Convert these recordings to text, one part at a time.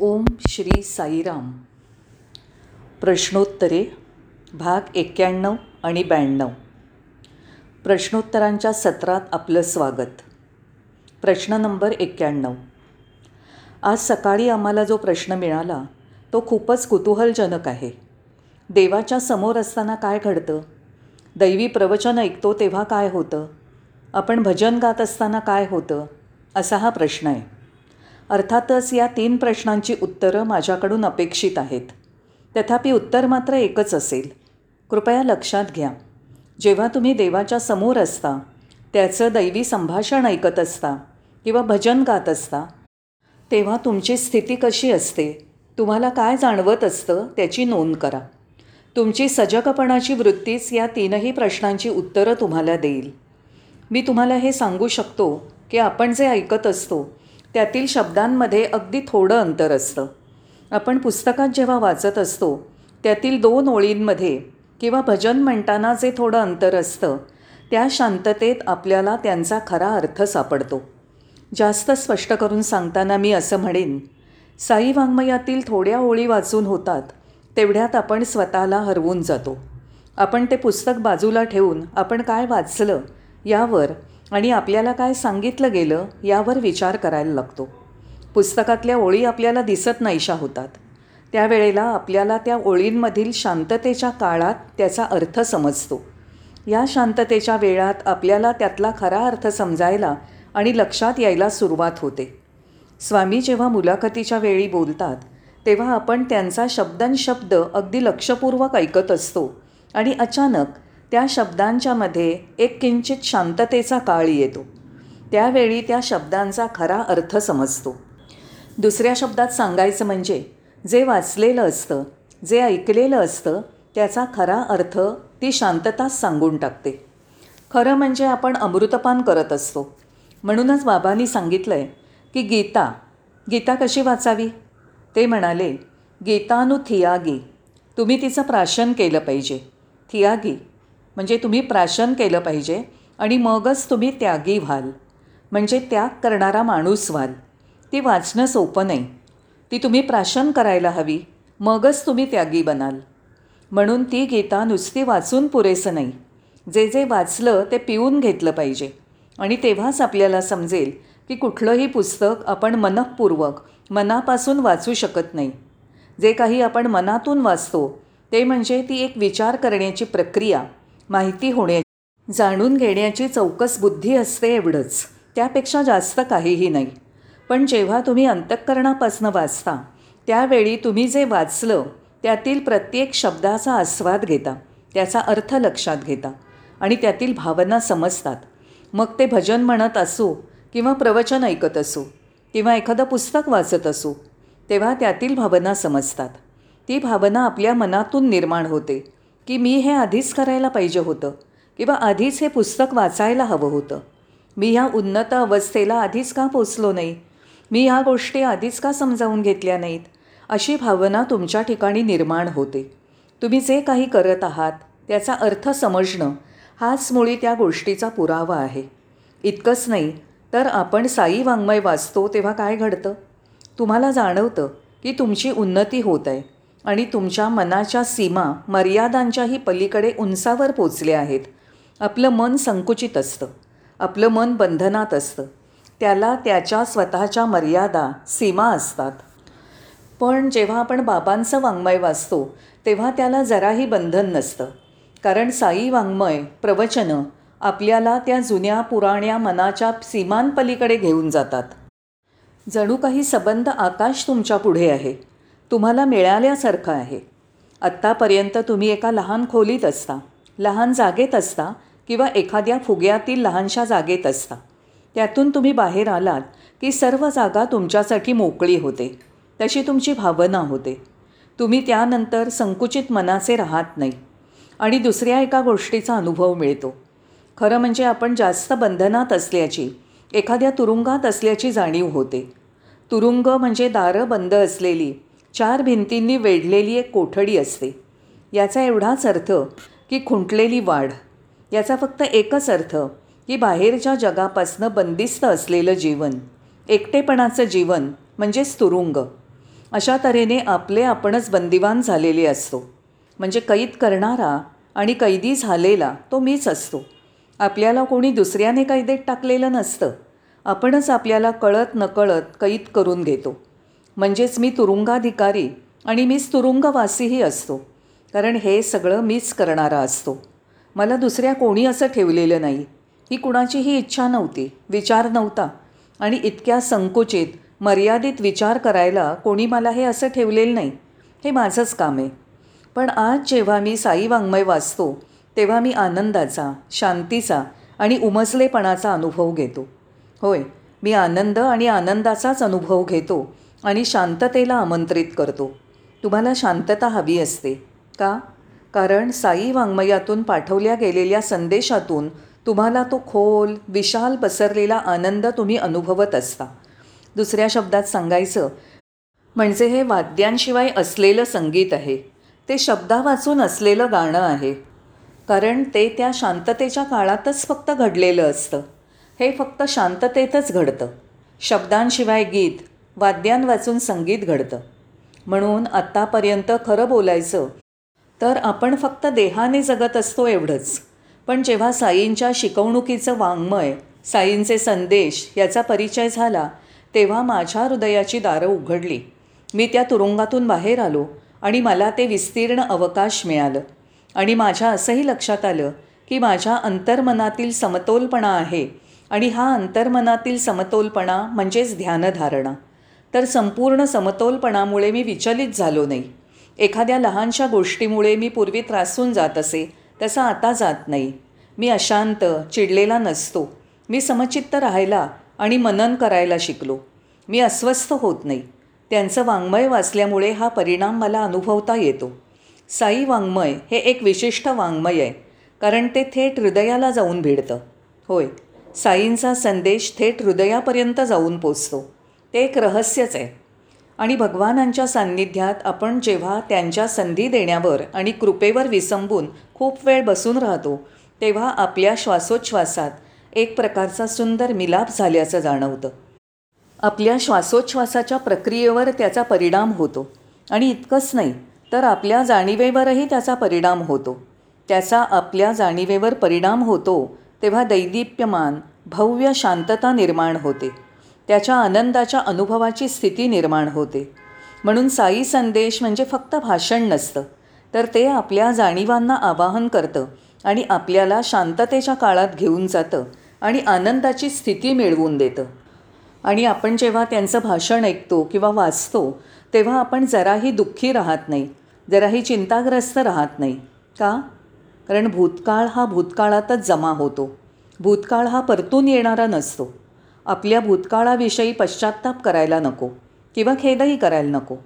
ओम श्री साईराम. प्रश्नोत्तरे भाग एक्क्याण्णव आणि ब्याण्णव. प्रश्नोत्तरांच्या सत्रात आपलं स्वागत. प्रश्न नंबर एक्क्याण्णव. आज सकाळी आम्हाला जो प्रश्न मिळाला तो खूपच कुतूहलजनक आहे. देवाच्या समोर असताना काय घडतं? दैवी प्रवचन ऐकतो तेव्हा काय होतं? आपण भजन गात असताना काय होतं? असा हा प्रश्न आहे. अर्थातच या तीन प्रश्नांची उत्तरं माझ्याकडून अपेक्षित आहेत. तथापि उत्तर मात्र एकच असेल. कृपया लक्षात घ्या. जेव्हा तुम्ही देवाच्या समोर असता त्याचं दैवी संभाषण ऐकत असता किंवा भजन गात असता तेव्हा तुमची स्थिती कशी असते तुम्हाला काय जाणवत असतं त्याची नोंद करा. तुमची सजगपणाची वृत्तीच या तीनही प्रश्नांची उत्तरं तुम्हाला देईल. मी तुम्हाला हे सांगू शकतो की आपण जे ऐकत असतो त्यातील शब्दांमध्ये अगदी थोडं अंतर असतं. आपण पुस्तकात जेव्हा वाचत असतो त्यातील दोन ओळींमध्ये किंवा भजन म्हणताना जे थोडं अंतर असतं त्या शांततेत आपल्याला त्यांचा खरा अर्थ सापडतो. जास्त स्पष्ट करून सांगताना मी असं म्हणेन साई वाङ्मयातील थोड्या ओळी वाचून होतात तेवढ्यात आपण स्वतःला हरवून जातो. आपण ते पुस्तक बाजूला ठेवून आपण काय वाचलं यावर आणि आपल्याला काय सांगितलं गेलं यावर विचार करायला लागतो. पुस्तकातल्या ओळी आपल्याला दिसत नाहीशा होतात. त्यावेळेला आपल्याला त्या ओळींमधील शांततेच्या काळात त्याचा अर्थ समजतो. या शांततेच्या वेळात आपल्याला त्यातला खरा अर्थ समजायला आणि लक्षात यायला सुरुवात होते. स्वामी जेव्हा मुलाखतीच्या वेळी बोलतात तेव्हा आपण त्यांचा शब्दनशब्द अगदी लक्षपूर्वक ऐकत असतो आणि अचानक त्या शब्दांच्यामध्ये एक किंचित शांततेचा काळ येतो. त्यावेळी त्या शब्दांचा खरा अर्थ समजतो. दुसऱ्या शब्दात सांगायचं म्हणजे जे वाचलेलं असतं जे ऐकलेलं असतं त्याचा खरा अर्थ ती शांतताच सांगून टाकते. खरं म्हणजे आपण अमृतपान करत असतो. म्हणूनच बाबांनी सांगितलं आहे की गीता गीता कशी वाचावी? ते म्हणाले गीतानु थियागी. तुम्ही तिचं प्राशन केलं पाहिजे. थियागी म्हणजे तुम्ही प्राशन केलं पाहिजे आणि मगच तुम्ही त्यागी व्हाल. म्हणजे त्याग करणारा माणूस व्हाल. ती वाचणं सोपं नाही. ती तुम्ही प्राशन करायला हवी मगच तुम्ही त्यागी बनाल. म्हणून ती गीता नुसती वाचून पुरेसं नाही. जे जे वाचलं ते पिऊन घेतलं पाहिजे. आणि तेव्हाच आपल्याला समजेल की कुठलंही पुस्तक आपण मनःपूर्वक मनापासून वाचू शकत नाही. जे काही आपण मनातून वाचतो ते म्हणजे ती एक विचार करण्याची प्रक्रिया. माहिती होण्याची जाणून घेण्याची चौकस बुद्धी असते एवढंच. त्यापेक्षा जास्त काहीही नाही. पण जेव्हा तुम्ही अंतःकरणापासनं वाचता त्यावेळी तुम्ही जे वाचलं त्यातील प्रत्येक शब्दाचा आस्वाद घेता. त्याचा अर्थ लक्षात घेता. आणि त्यातील भावना समजतात. मग ते भजन म्हणत असो किंवा प्रवचन ऐकत असो किंवा एखादं पुस्तक वाचत असो तेव्हा त्यातील भावना समजतात. ती भावना आपल्या मनातून निर्माण होते. की मी हे आधीच करायला पाहिजे होतं किंवा आधीच हे पुस्तक वाचायला हवं होतं. मी ह्या उन्नत अवस्थेला आधीच का पोचलो नाही? मी ह्या गोष्टी आधीच का समजावून घेतल्या नाहीत? अशी भावना तुमच्या ठिकाणी निर्माण होते. तुम्ही जे काही करत आहात त्याचा अर्थ समजणं हाच मुळी त्या गोष्टीचा पुरावा आहे. इतकंच नाही तर आपण साई वाङ्मय वाचतो तेव्हा काय घडतं? तुम्हाला जाणवतं की तुमची उन्नती होत आहे. आणि तुमच्या मनाच्या सीमा मर्यादांच्याही पलीकडे उंचावर पोचले आहेत. आपलं मन संकुचित असतं. आपलं मन बंधनात असतं. त्याला त्याच्या स्वतःच्या मर्यादा सीमा असतात. पण जेव्हा आपण बाबांचं वाङ्मय वाचतो तेव्हा त्याला जराही बंधन नसतं. कारण साई वाङ्मय प्रवचनं आपल्याला त्या जुन्या पुराण्या मनाच्या सीमांपलीकडे घेऊन जातात. जणू काही सबंध आकाश तुमच्यापुढे आहे. तुम्हाला मिळाल्यासारखं आहे. आत्तापर्यंत तुम्ही एका लहान खोलीत असता. लहान जागेत असता किंवा एखाद्या फुग्यातील लहानशा जागेत असता. त्यातून तुम्ही बाहेर आलात की सर्व जागा तुमच्यासाठी मोकळी होते. तशी तुमची भावना होते. तुम्ही त्यानंतर संकुचित मनाचे राहत नाही. आणि दुसऱ्या एका गोष्टीचा अनुभव मिळतो. खरं म्हणजे आपण जास्त बंधनात असल्याची एखाद्या तुरुंगात असल्याची जाणीव होते. तुरुंग म्हणजे दारं बंद असलेली चार भिंतींनी वेढलेली एक कोठडी असते. याचा एवढाच अर्थ की खुंटलेली वाढ. याचा फक्त एकच अर्थ की बाहेरच्या जगापासनं बंदिस्त असलेलं जीवन एकटेपणाचं जीवन म्हणजेच तुरुंग. अशा तऱ्हेने आपले आपणच बंदिवान झालेले असतो. म्हणजे कैद करणारा आणि कैदी झालेला तो मीच असतो. आपल्याला कोणी दुसऱ्याने कैदेत टाकलेलं नसतं. आपणच आपल्याला कळत नकळत कैद करून घेतो. म्हणजेच मी तुरुंगाधिकारी आणि मीच तुरुंगवासीही असतो. कारण हे सगळं मीच करणारा असतो. मला दुसऱ्या कोणी असं ठेवलेलं नाही. ही कुणाचीही इच्छा नव्हती. विचार नव्हता. आणि इतक्या संकुचित मर्यादित विचार करायला कोणी मला हे असं ठेवलेलं नाही. हे माझंच काम आहे. पण आज जेव्हा मी साई वाङ्मय वाचतो तेव्हा मी आनंदाचा शांतीचा आणि उमसलेपणाचा अनुभव घेतो. होय मी आनंद आणि आनंदाचाच अनुभव घेतो. आणि शांततेला आमंत्रित करतो. तुम्हाला शांतता हवी असते का? कारण साई वाङ्मयातून पाठवल्या गेलेल्या संदेशातून तुम्हाला तो खोल विशाल पसरलेला आनंद तुम्ही अनुभवत असता. दुसऱ्या शब्दात सांगायचं म्हणजे हे वाद्यांशिवाय असलेलं संगीत आहे. ते शब्दा वाचून असलेलं गाणं आहे. कारण ते त्या शांततेच्या काळातच फक्त घडलेलं असतं. हे फक्त शांततेतच घडतं. शब्दांशिवाय गीत वाद्यांवाचून संगीत घडतं. म्हणून आत्तापर्यंत खरं बोलायचं तर आपण फक्त देहाने जगत असतो एवढंच. पण जेव्हा साईंच्या शिकवणुकीचं वाङ्मय साईंचे संदेश याचा परिचय झाला तेव्हा माझ्या हृदयाची दारं उघडली. मी त्या तुरुंगातून बाहेर आलो आणि मला ते विस्तीर्ण अवकाश मिळालं. आणि माझ्या असंही लक्षात आलं की माझ्या अंतर्मनातील समतोलपणा आहे आणि हा अंतर्मनातील समतोलपणा म्हणजेच ध्यानधारणा. तर संपूर्ण समतोलपणामुळे मी विचलित झालो नाही. एखाद्या लहानशा गोष्टीमुळे मी पूर्वी त्रासून जात असे तसं आता जात नाही. मी अशांत चिडलेला नसतो. मी समचित्त राहायला आणि मनन करायला शिकलो. मी अस्वस्थ होत नाही. त्यांचं वाङ्मय वाचल्यामुळे हा परिणाम मला अनुभवता येतो. साई वाङ्मय हे एक विशिष्ट वाङ्मय आहे कारण ते थेट हृदयाला जाऊन भिडतं. होय साईंचा संदेश थेट हृदयापर्यंत जाऊन पोचतो. ते एक रहस्यच आहे. आणि भगवानांच्या सान्निध्यात आपण जेव्हा त्यांच्या संधी देण्यावर आणि कृपेवर विसंबून खूप वेळ बसून राहतो तेव्हा आपल्या श्वासोच्छ्वासात एक प्रकारचा सुंदर मिलाप झाल्याचं जाणवतं. आपल्या श्वासोच्छ्वासाच्या प्रक्रियेवर त्याचा परिणाम होतो. आणि इतकंच नाही तर आपल्या जाणीवेवरही त्याचा परिणाम होतो. त्याचा आपल्या जाणीवेवर परिणाम होतो तेव्हा दैदिप्यमान भव्य शांतता निर्माण होते. त्याच्या आनंदाच्या अनुभवाची स्थिती निर्माण होते. म्हणून साई संदेश म्हणजे फक्त भाषण नसतं तर ते आपल्या जाणीवांना आवाहन करतं आणि आपल्याला शांततेच्या काळात घेऊन जातं आणि आनंदाची स्थिती मिळवून देतं. आणि आपण जेव्हा त्यांचं भाषण ऐकतो किंवा वाचतो तेव्हा आपण जराही दुःखी राहत नाही जराही चिंताग्रस्त राहत नाही. का? कारण भूतकाळ हा भूतकाळातच जमा होतो. भूतकाळ हा परतून येणारा नसतो. आपल्या भूतकाळाविषयी पश्चात्ताप करायला नको किंवा खेदही करायला नको.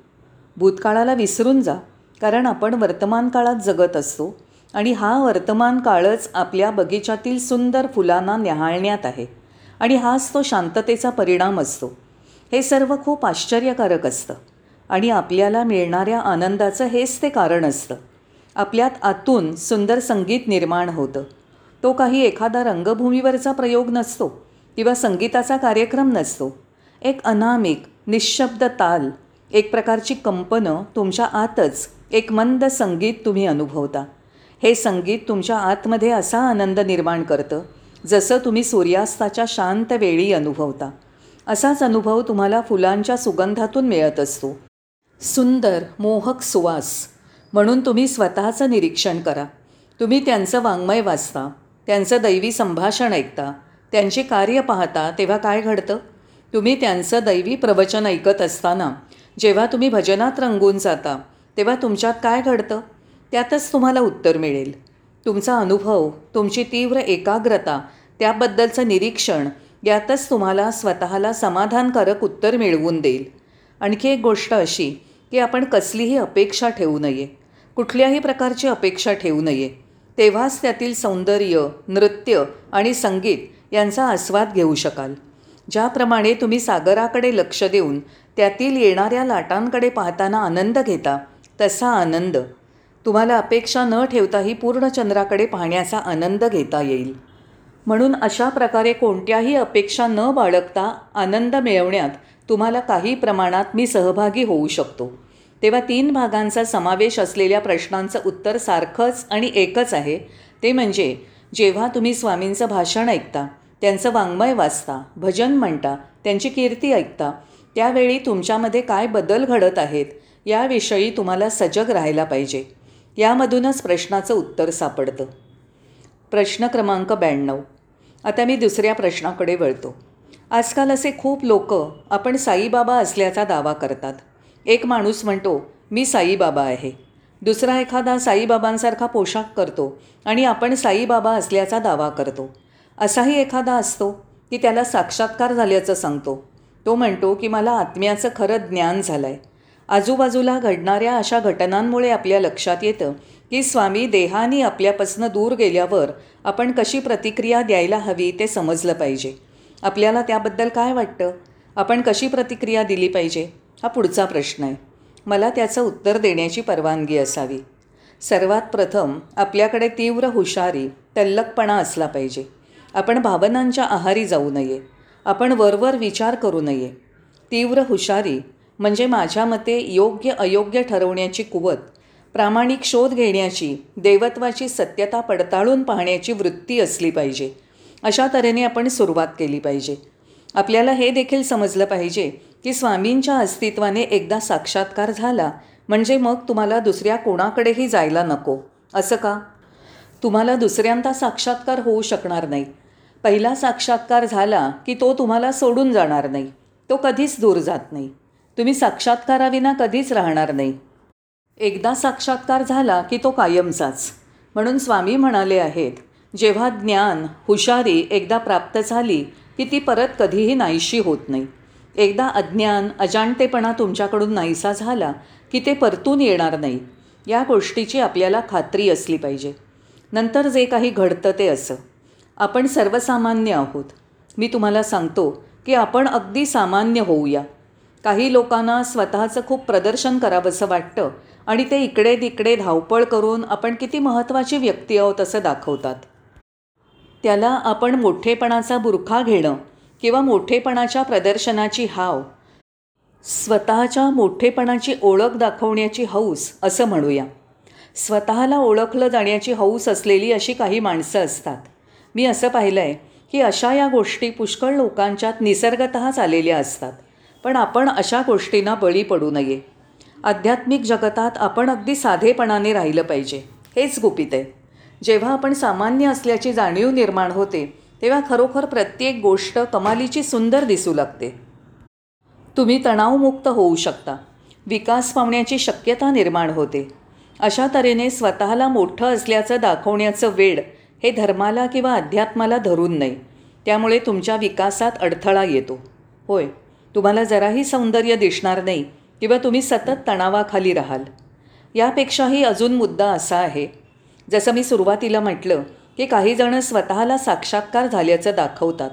भूतकाळाला विसरून जा कारण आपण वर्तमान काळात जगत असतो आणि हा वर्तमान काळच आपल्या बगीचातील सुंदर फुलांना न्याहाळण्यात आहे आणि हाच तो शांततेचा परिणाम असतो. हे सर्व खूप आश्चर्यकारक असतं आणि आपल्याला मिळणाऱ्या आनंदाचं हेच ते कारण असतं. आपल्यात आतून सुंदर संगीत निर्माण होतं. तो काही एखादा रंगभूमीवरचा प्रयोग नसतो. किंवा संगीताचा कार्यक्रम नसतो. एक अनामिक निशब्द ताल एक प्रकारची कंपनं तुमच्या आतच एक मंद संगीत तुम्ही अनुभवता. हे संगीत तुमच्या आतमध्ये असा आनंद निर्माण करतं जसं तुम्ही सूर्यास्ताच्या शांत वेळी अनुभवता. असाच अनुभव तुम्हाला फुलांच्या सुगंधातून मिळत असतो. सुंदर मोहक सुवास म्हणून तुम्ही स्वतःचं निरीक्षण करा. तुम्ही त्यांचं वाङ्मय वाचता त्यांचं दैवी संभाषण ऐकता त्यांची कार्य पाहता तेव्हा काय घडतं? तुम्ही त्यांचं दैवी प्रवचन ऐकत असताना जेव्हा तुम्ही भजनात रंगून जाता तेव्हा तुमच्यात काय घडतं? त्यातच तुम्हाला उत्तर मिळेल. तुमचा अनुभव तुमची तीव्र एकाग्रता त्याबद्दलचं निरीक्षण यातच तुम्हाला स्वतःला समाधानकारक उत्तर मिळवून देईल. आणखी एक गोष्ट अशी की आपण कसलीही अपेक्षा ठेवू नये. कुठल्याही प्रकारची अपेक्षा ठेवू नये. तेव्हाच त्यातील सौंदर्य नृत्य आणि संगीत यांचा आस्वाद घेऊ शकाल. ज्याप्रमाणे तुम्ही सागराकडे लक्ष देऊन त्यातील येणाऱ्या लाटांकडे पाहताना आनंद घेता तसा आनंद. तुम्हाला अपेक्षा न ठेवताही पूर्ण चंद्राकडे पाहण्याचा आनंद घेता येईल. म्हणून अशा प्रकारे कोणत्याही अपेक्षा न बाळगता आनंद मिळवण्यात तुम्हाला काही प्रमाणात मी सहभागी होऊ शकतो. तेव्हा तीन भागांचा समावेश असलेल्या प्रश्नांचं उत्तर सारखंच आणि एकच आहे. ते म्हणजे जेव्हा तुम्ही स्वामींचं भाषण ऐकता त्यांचं वाङ्मय वाचता भजन म्हणता त्यांची कीर्ती ऐकता त्यावेळी तुमच्यामध्ये काय बदल घडत आहेत याविषयी तुम्हाला सजग राहायला पाहिजे. यामधूनच प्रश्नाचं उत्तर सापडतं. प्रश्न क्रमांक ब्याण्णव. आता मी दुसऱ्या प्रश्नाकडे वळतो. आजकाल असे खूप लोक आपण साईबाबा असल्याचा दावा करतात. एक माणूस म्हणतो मी साईबाबा आहे. दुसरा एखादा साईबाबांसारखा पोशाख करतो आणि आपण साईबाबा असल्याचा दावा करतो. असाही एखादा असतो की त्याला साक्षात्कार झाल्याचं सांगतो. तो म्हणतो की मला आत्म्याचं खरं ज्ञान झालं आहे आजूबाजूला घडणाऱ्या अशा घटनांमुळे आपल्या लक्षात येतं की स्वामी देहाने आपल्यापासून दूर गेल्यावर आपण कशी प्रतिक्रिया द्यायला हवी ते समजलं पाहिजे. आपल्याला त्याबद्दल काय वाटतं? आपण कशी प्रतिक्रिया दिली पाहिजे? हा पुढचा प्रश्न आहे. मला त्याचं उत्तर देण्याची परवानगी असावी. सर्वात प्रथम आपल्याकडे तीव्र हुशारी तल्लकपणा असला पाहिजे. आपण भावनांच्या आहारी जाऊ नये. आपण वरवर विचार करू नये. तीव्र हुशारी म्हणजे माझ्या मते योग्य अयोग्य ठरवण्याची कुवत प्रामाणिक शोध घेण्याची देवत्वाची सत्यता पडताळून पाहण्याची वृत्ती असली पाहिजे. अशा तऱ्हेने आपण सुरुवात केली पाहिजे. आपल्याला हे देखील समजलं पाहिजे की स्वामींच्या अस्तित्वाने एकदा साक्षात्कार झाला म्हणजे मग तुम्हाला दुसऱ्या कोणाकडेही जायला नको. असं का? तुम्हाला दुसऱ्यांदा साक्षात्कार होऊ शकणार नाही. पहिला साक्षात्कार झाला की तो तुम्हाला सोडून जाणार नाही. तो कधीच दूर जात नाही. तुम्ही साक्षात्काराविना कधीच राहणार नाही. एकदा साक्षात्कार झाला की तो कायमचाच. म्हणून स्वामी म्हणाले आहेत जेव्हा ज्ञान हुशारी एकदा प्राप्त झाली की ती परत कधीही नाहीशी होत नाही. एकदा अज्ञान अजाणतेपणा तुमच्याकडून नाहीसा झाला की ते परतून येणार नाही. या गोष्टीची आपल्याला खात्री असली पाहिजे. नंतर जे काही घडतं ते असं. आपण सर्वसामान्य आहोत. मी तुम्हाला सांगतो की आपण अगदी सामान्य होऊया. काही लोकांना स्वतःचं खूप प्रदर्शन करावंसं वाटतं आणि ते इकडे तिकडे धावपळ करून आपण किती महत्त्वाची व्यक्ती आहोत असं दाखवतात. त्याला आपण मोठेपणाचा बुरखा घेणं किंवा मोठेपणाच्या प्रदर्शनाची हाव स्वतःच्या मोठेपणाची ओळख दाखवण्याची हौस असं म्हणूया. स्वतःला ओळखलं जाण्याची हौस असलेली अशी काही माणसं असतात. मी असं पाहिलं आहे की अशा या गोष्टी पुष्कळ लोकांच्यात निसर्गतःच आलेल्या असतात. पण आपण अशा गोष्टींना बळी पडू नये. आध्यात्मिक जगतात आपण अगदी साधेपणाने राहिलं पाहिजे. हेच गुपित आहे. जेव्हा आपण सामान्य असल्याची जाणीव निर्माण होते तेव्हा खरोखर प्रत्येक गोष्ट कमालीची सुंदर दिसू लागते. तुम्ही तणावमुक्त होऊ शकता. विकास पावण्याची शक्यता निर्माण होते. अशा तऱ्हेने स्वतःला मोठं असल्याचं दाखवण्याचं वेळ हे धर्माला किंवा अध्यात्माला धरून नाही. त्यामुळे तुमच्या विकासात अडथळा येतो. होय तुम्हाला जराही सौंदर्य दिसणार नाही किंवा तुम्ही सतत तणावाखाली राहाल. यापेक्षाही अजून मुद्दा असा आहे. जसं मी सुरुवातीला म्हटलं की काही जणं स्वतःला साक्षात्कार झाल्याचं दाखवतात.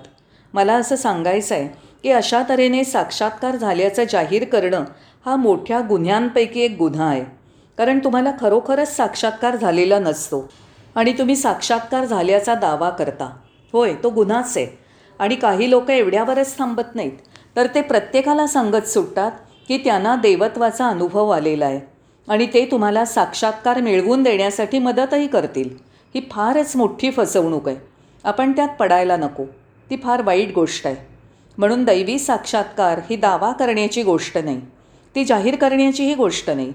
मला असं सांगायचं आहे की अशा तऱ्हेने साक्षात्कार झाल्याचं जाहीर करणं हा मोठ्या गुन्ह्यांपैकी एक गुन्हा आहे. कारण तुम्हाला खरोखरच साक्षात्कार झालेला नसतो. आणि तुम्ही साक्षात्कार झाल्याचा दावा करता. होय तो गुन्हाच आहे. आणि काही लोक एवढ्यावरच थांबत नाहीत. तर ते प्रत्येकाला सांगत सुटतात की त्यांना देवत्वाचा अनुभव आलेला आहे. आणि ते तुम्हाला साक्षात्कार मिळवून देण्यासाठी मदतही करतील. ही फारच मोठी फसवणूक आहे. आपण त्यात पडायला नको. ती फार वाईट गोष्ट आहे. म्हणून दैवी साक्षात्कार ही दावा करण्याची गोष्ट नाही. ती जाहीर करण्याचीही गोष्ट नाही.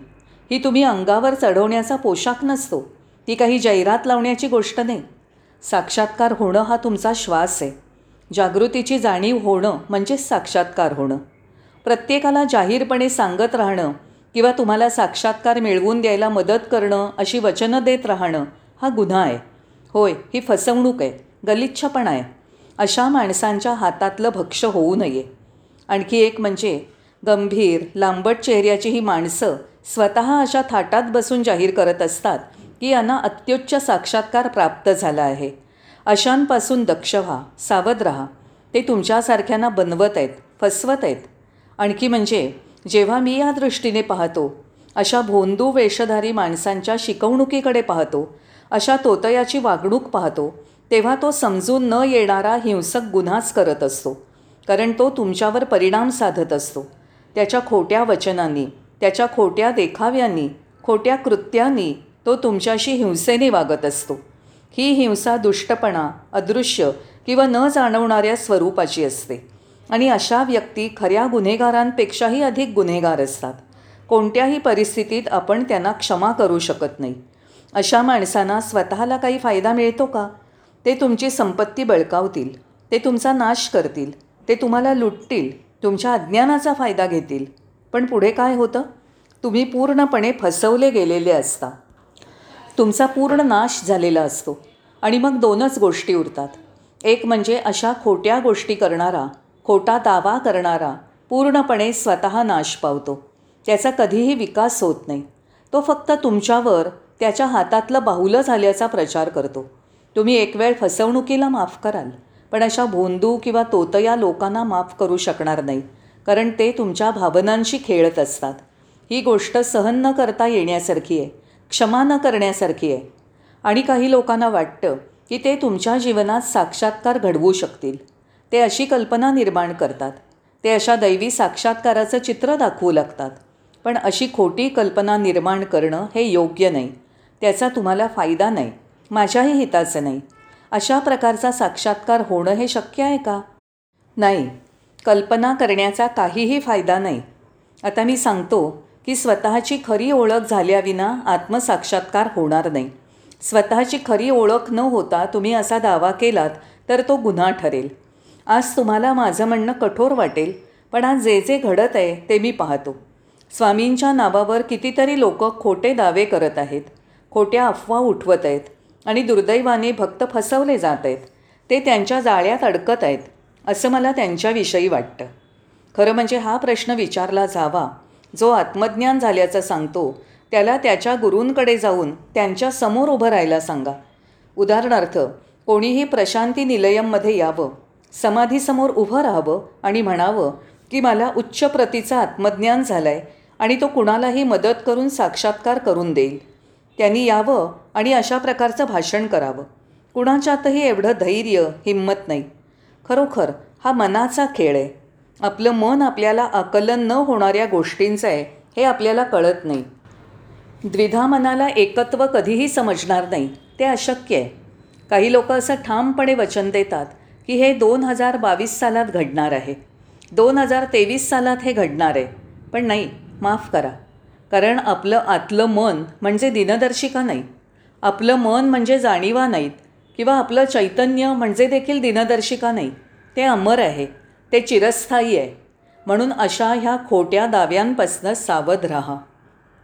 ही तुम्ही अंगावर चढवण्याचा पोशाख नसतो. ती काही जाहिरात लावण्याची गोष्ट नाही. साक्षात्कार होणं हा तुमचा श्वास आहे. जागृतीची जाणीव होणं म्हणजेच साक्षात्कार होणं. प्रत्येकाला जाहीरपणे सांगत राहणं किंवा तुम्हाला साक्षात्कार मिळवून द्यायला मदत करणं अशी वचनं देत राहणं हा गुन्हा आहे. होय ही फसवणूक आहे गलिच्छपणा आहे. अशा माणसांच्या हातातलं भक्ष होऊ नये. आणखी एक म्हणजे गंभीर लांबट चेहऱ्याची ही माणसं स्वतः अशा थाटात बसून जाहीर करत असतात की यांना अत्युच्च साक्षात्कार प्राप्त झाला आहे. अशांपासून दक्ष व्हा सावध राहा. ते तुमच्यासारख्यांना बनवत आहेत फसवत आहेत. आणखी म्हणजे जेव्हा मी या दृष्टीने पाहतो अशा भोंदू वेषधारी माणसांच्या शिकवणुकीकडे पाहतो अशा तोतयाची वागणूक पाहतो तेव्हा तो समजून न येणारा हिंसक गुन्हाच करत असतो. कारण तो तुमच्यावर परिणाम साधत असतो. त्याच्या खोट्या वचनांनी त्याच्या खोट्या देखाव्यांनी खोट्या कृत्यांनी तो तुमच्याशी हिंसेने वागत असतो. ही हिंसा दुष्टपणा अदृश्य किंवा न जाणवणाऱ्या स्वरूपाची असते. आणि अशा व्यक्ती खऱ्या गुन्हेगारांपेक्षाही अधिक गुन्हेगार असतात. कोणत्याही परिस्थितीत आपण त्यांना क्षमा करू शकत नाही. अशा माणसांना स्वतःला काही फायदा मिळतो का? ते तुमची संपत्ती बळकावतील ते तुमचा नाश करतील ते तुम्हाला लुटतील तुमच्या अज्ञानाचा फायदा घेतील. पण पुढे काय होतं? तुम्ही पूर्णपणे फसवले गेलेले असता. तुमचा पूर्ण नाश झालेला असतो. आणि मग दोनच गोष्टी उरतात. एक म्हणजे अशा खोट्या गोष्टी करणारा खोटा दावा करणारा पूर्णपणे स्वतः नाश पावतो. त्याचा कधीही विकास होत नाही. तो फक्त तुमच्यावर त्याच्या हातातलं बाहुलं झाल्याचा प्रचार करतो. तुम्ही एक वेळ फसवणुकीला माफ कराल पण अशा भोंदू किंवा तोतया लोकांना माफ करू शकणार नाही कारण ते तुमच्या भावनांशी खेळत असतात. ही गोष्ट सहन न करता येण्यासारखी आहे. क्षमा न करण्यासारखी आहे. आणि काही लोकांना वाटतं की ते तुमच्या जीवनात साक्षात्कार घडवू शकतील. ते अशी कल्पना निर्माण करतात. ते अशा दैवी साक्षात्काराचं चित्र दाखवू लागतात. पण अशी खोटी कल्पना निर्माण करणं हे योग्य नाही. त्याचा तुम्हाला फायदा नाही. माझ्याही हिताचं नाही. अशा प्रकारचा साक्षात्कार होणं हे शक्य आहे का? नाही. कल्पना करण्याचा काहीही फायदा नाही. आता मी सांगतो की स्वतःची खरी ओळख झाल्याविना आत्मसाक्षात्कार होणार नाही. स्वतःची खरी ओळख न होता तुम्ही असा दावा केलात तर तो गुन्हा ठरेल. आज तुम्हाला माझं म्हणणं कठोर वाटेल पण आज जे जे घडत आहे ते मी पाहतो. स्वामींच्या नावावर कितीतरी लोक खोटे दावे करत आहेत. खोट्या अफवा उठवत आहेत आणि दुर्दैवाने भक्त फसवले जात आहेत. ते त्यांच्या जाळ्यात अडकत आहेत असं मला त्यांच्याविषयी वाटतं. खरं म्हणजे हा प्रश्न विचारला जावा. जो आत्मज्ञान झाल्याचं सांगतो त्याला त्याच्या गुरूंकडे जाऊन त्यांच्यासमोर उभं राहायला सांगा. उदाहरणार्थ कोणीही प्रशांती निलयममध्ये यावं समाधीसमोर उभं राहावं आणि म्हणावं की मला उच्च प्रतीचं आत्मज्ञान झालं आहे आणि तो कुणालाही मदत करून साक्षात्कार करून देईल. त्यांनी यावं आणि अशा प्रकारचं भाषण करावं. कुणाच्यातही एवढं धैर्य हिंमत नाही. खरोखर हा मनाचा खेळ आहे. आपलं मन आपल्याला आकलन न होणाऱ्या गोष्टींचं आहे हे आपल्याला कळत नाही. द्विधा मनाला एकत्व कधीही समजणार नाही ते अशक्य आहे. काही लोक असं ठामपणे वचन देतात की हे दोन हजार बावीस सालात घडणार आहे. दोन हजार तेवीस सालात हे घडणार आहे. पण नाही माफ करा. कारण आपलं आतलं मन म्हणजे दिनदर्शिका नाही. आपलं मन म्हणजे जाणीवा नाहीत किंवा आपलं चैतन्य म्हणजे देखील दिनदर्शिका नाही. ते अमर आहे. ते चिरस्थायी आहे. म्हणून अशा ह्या खोट्या दाव्यांपासनं सावध राहा.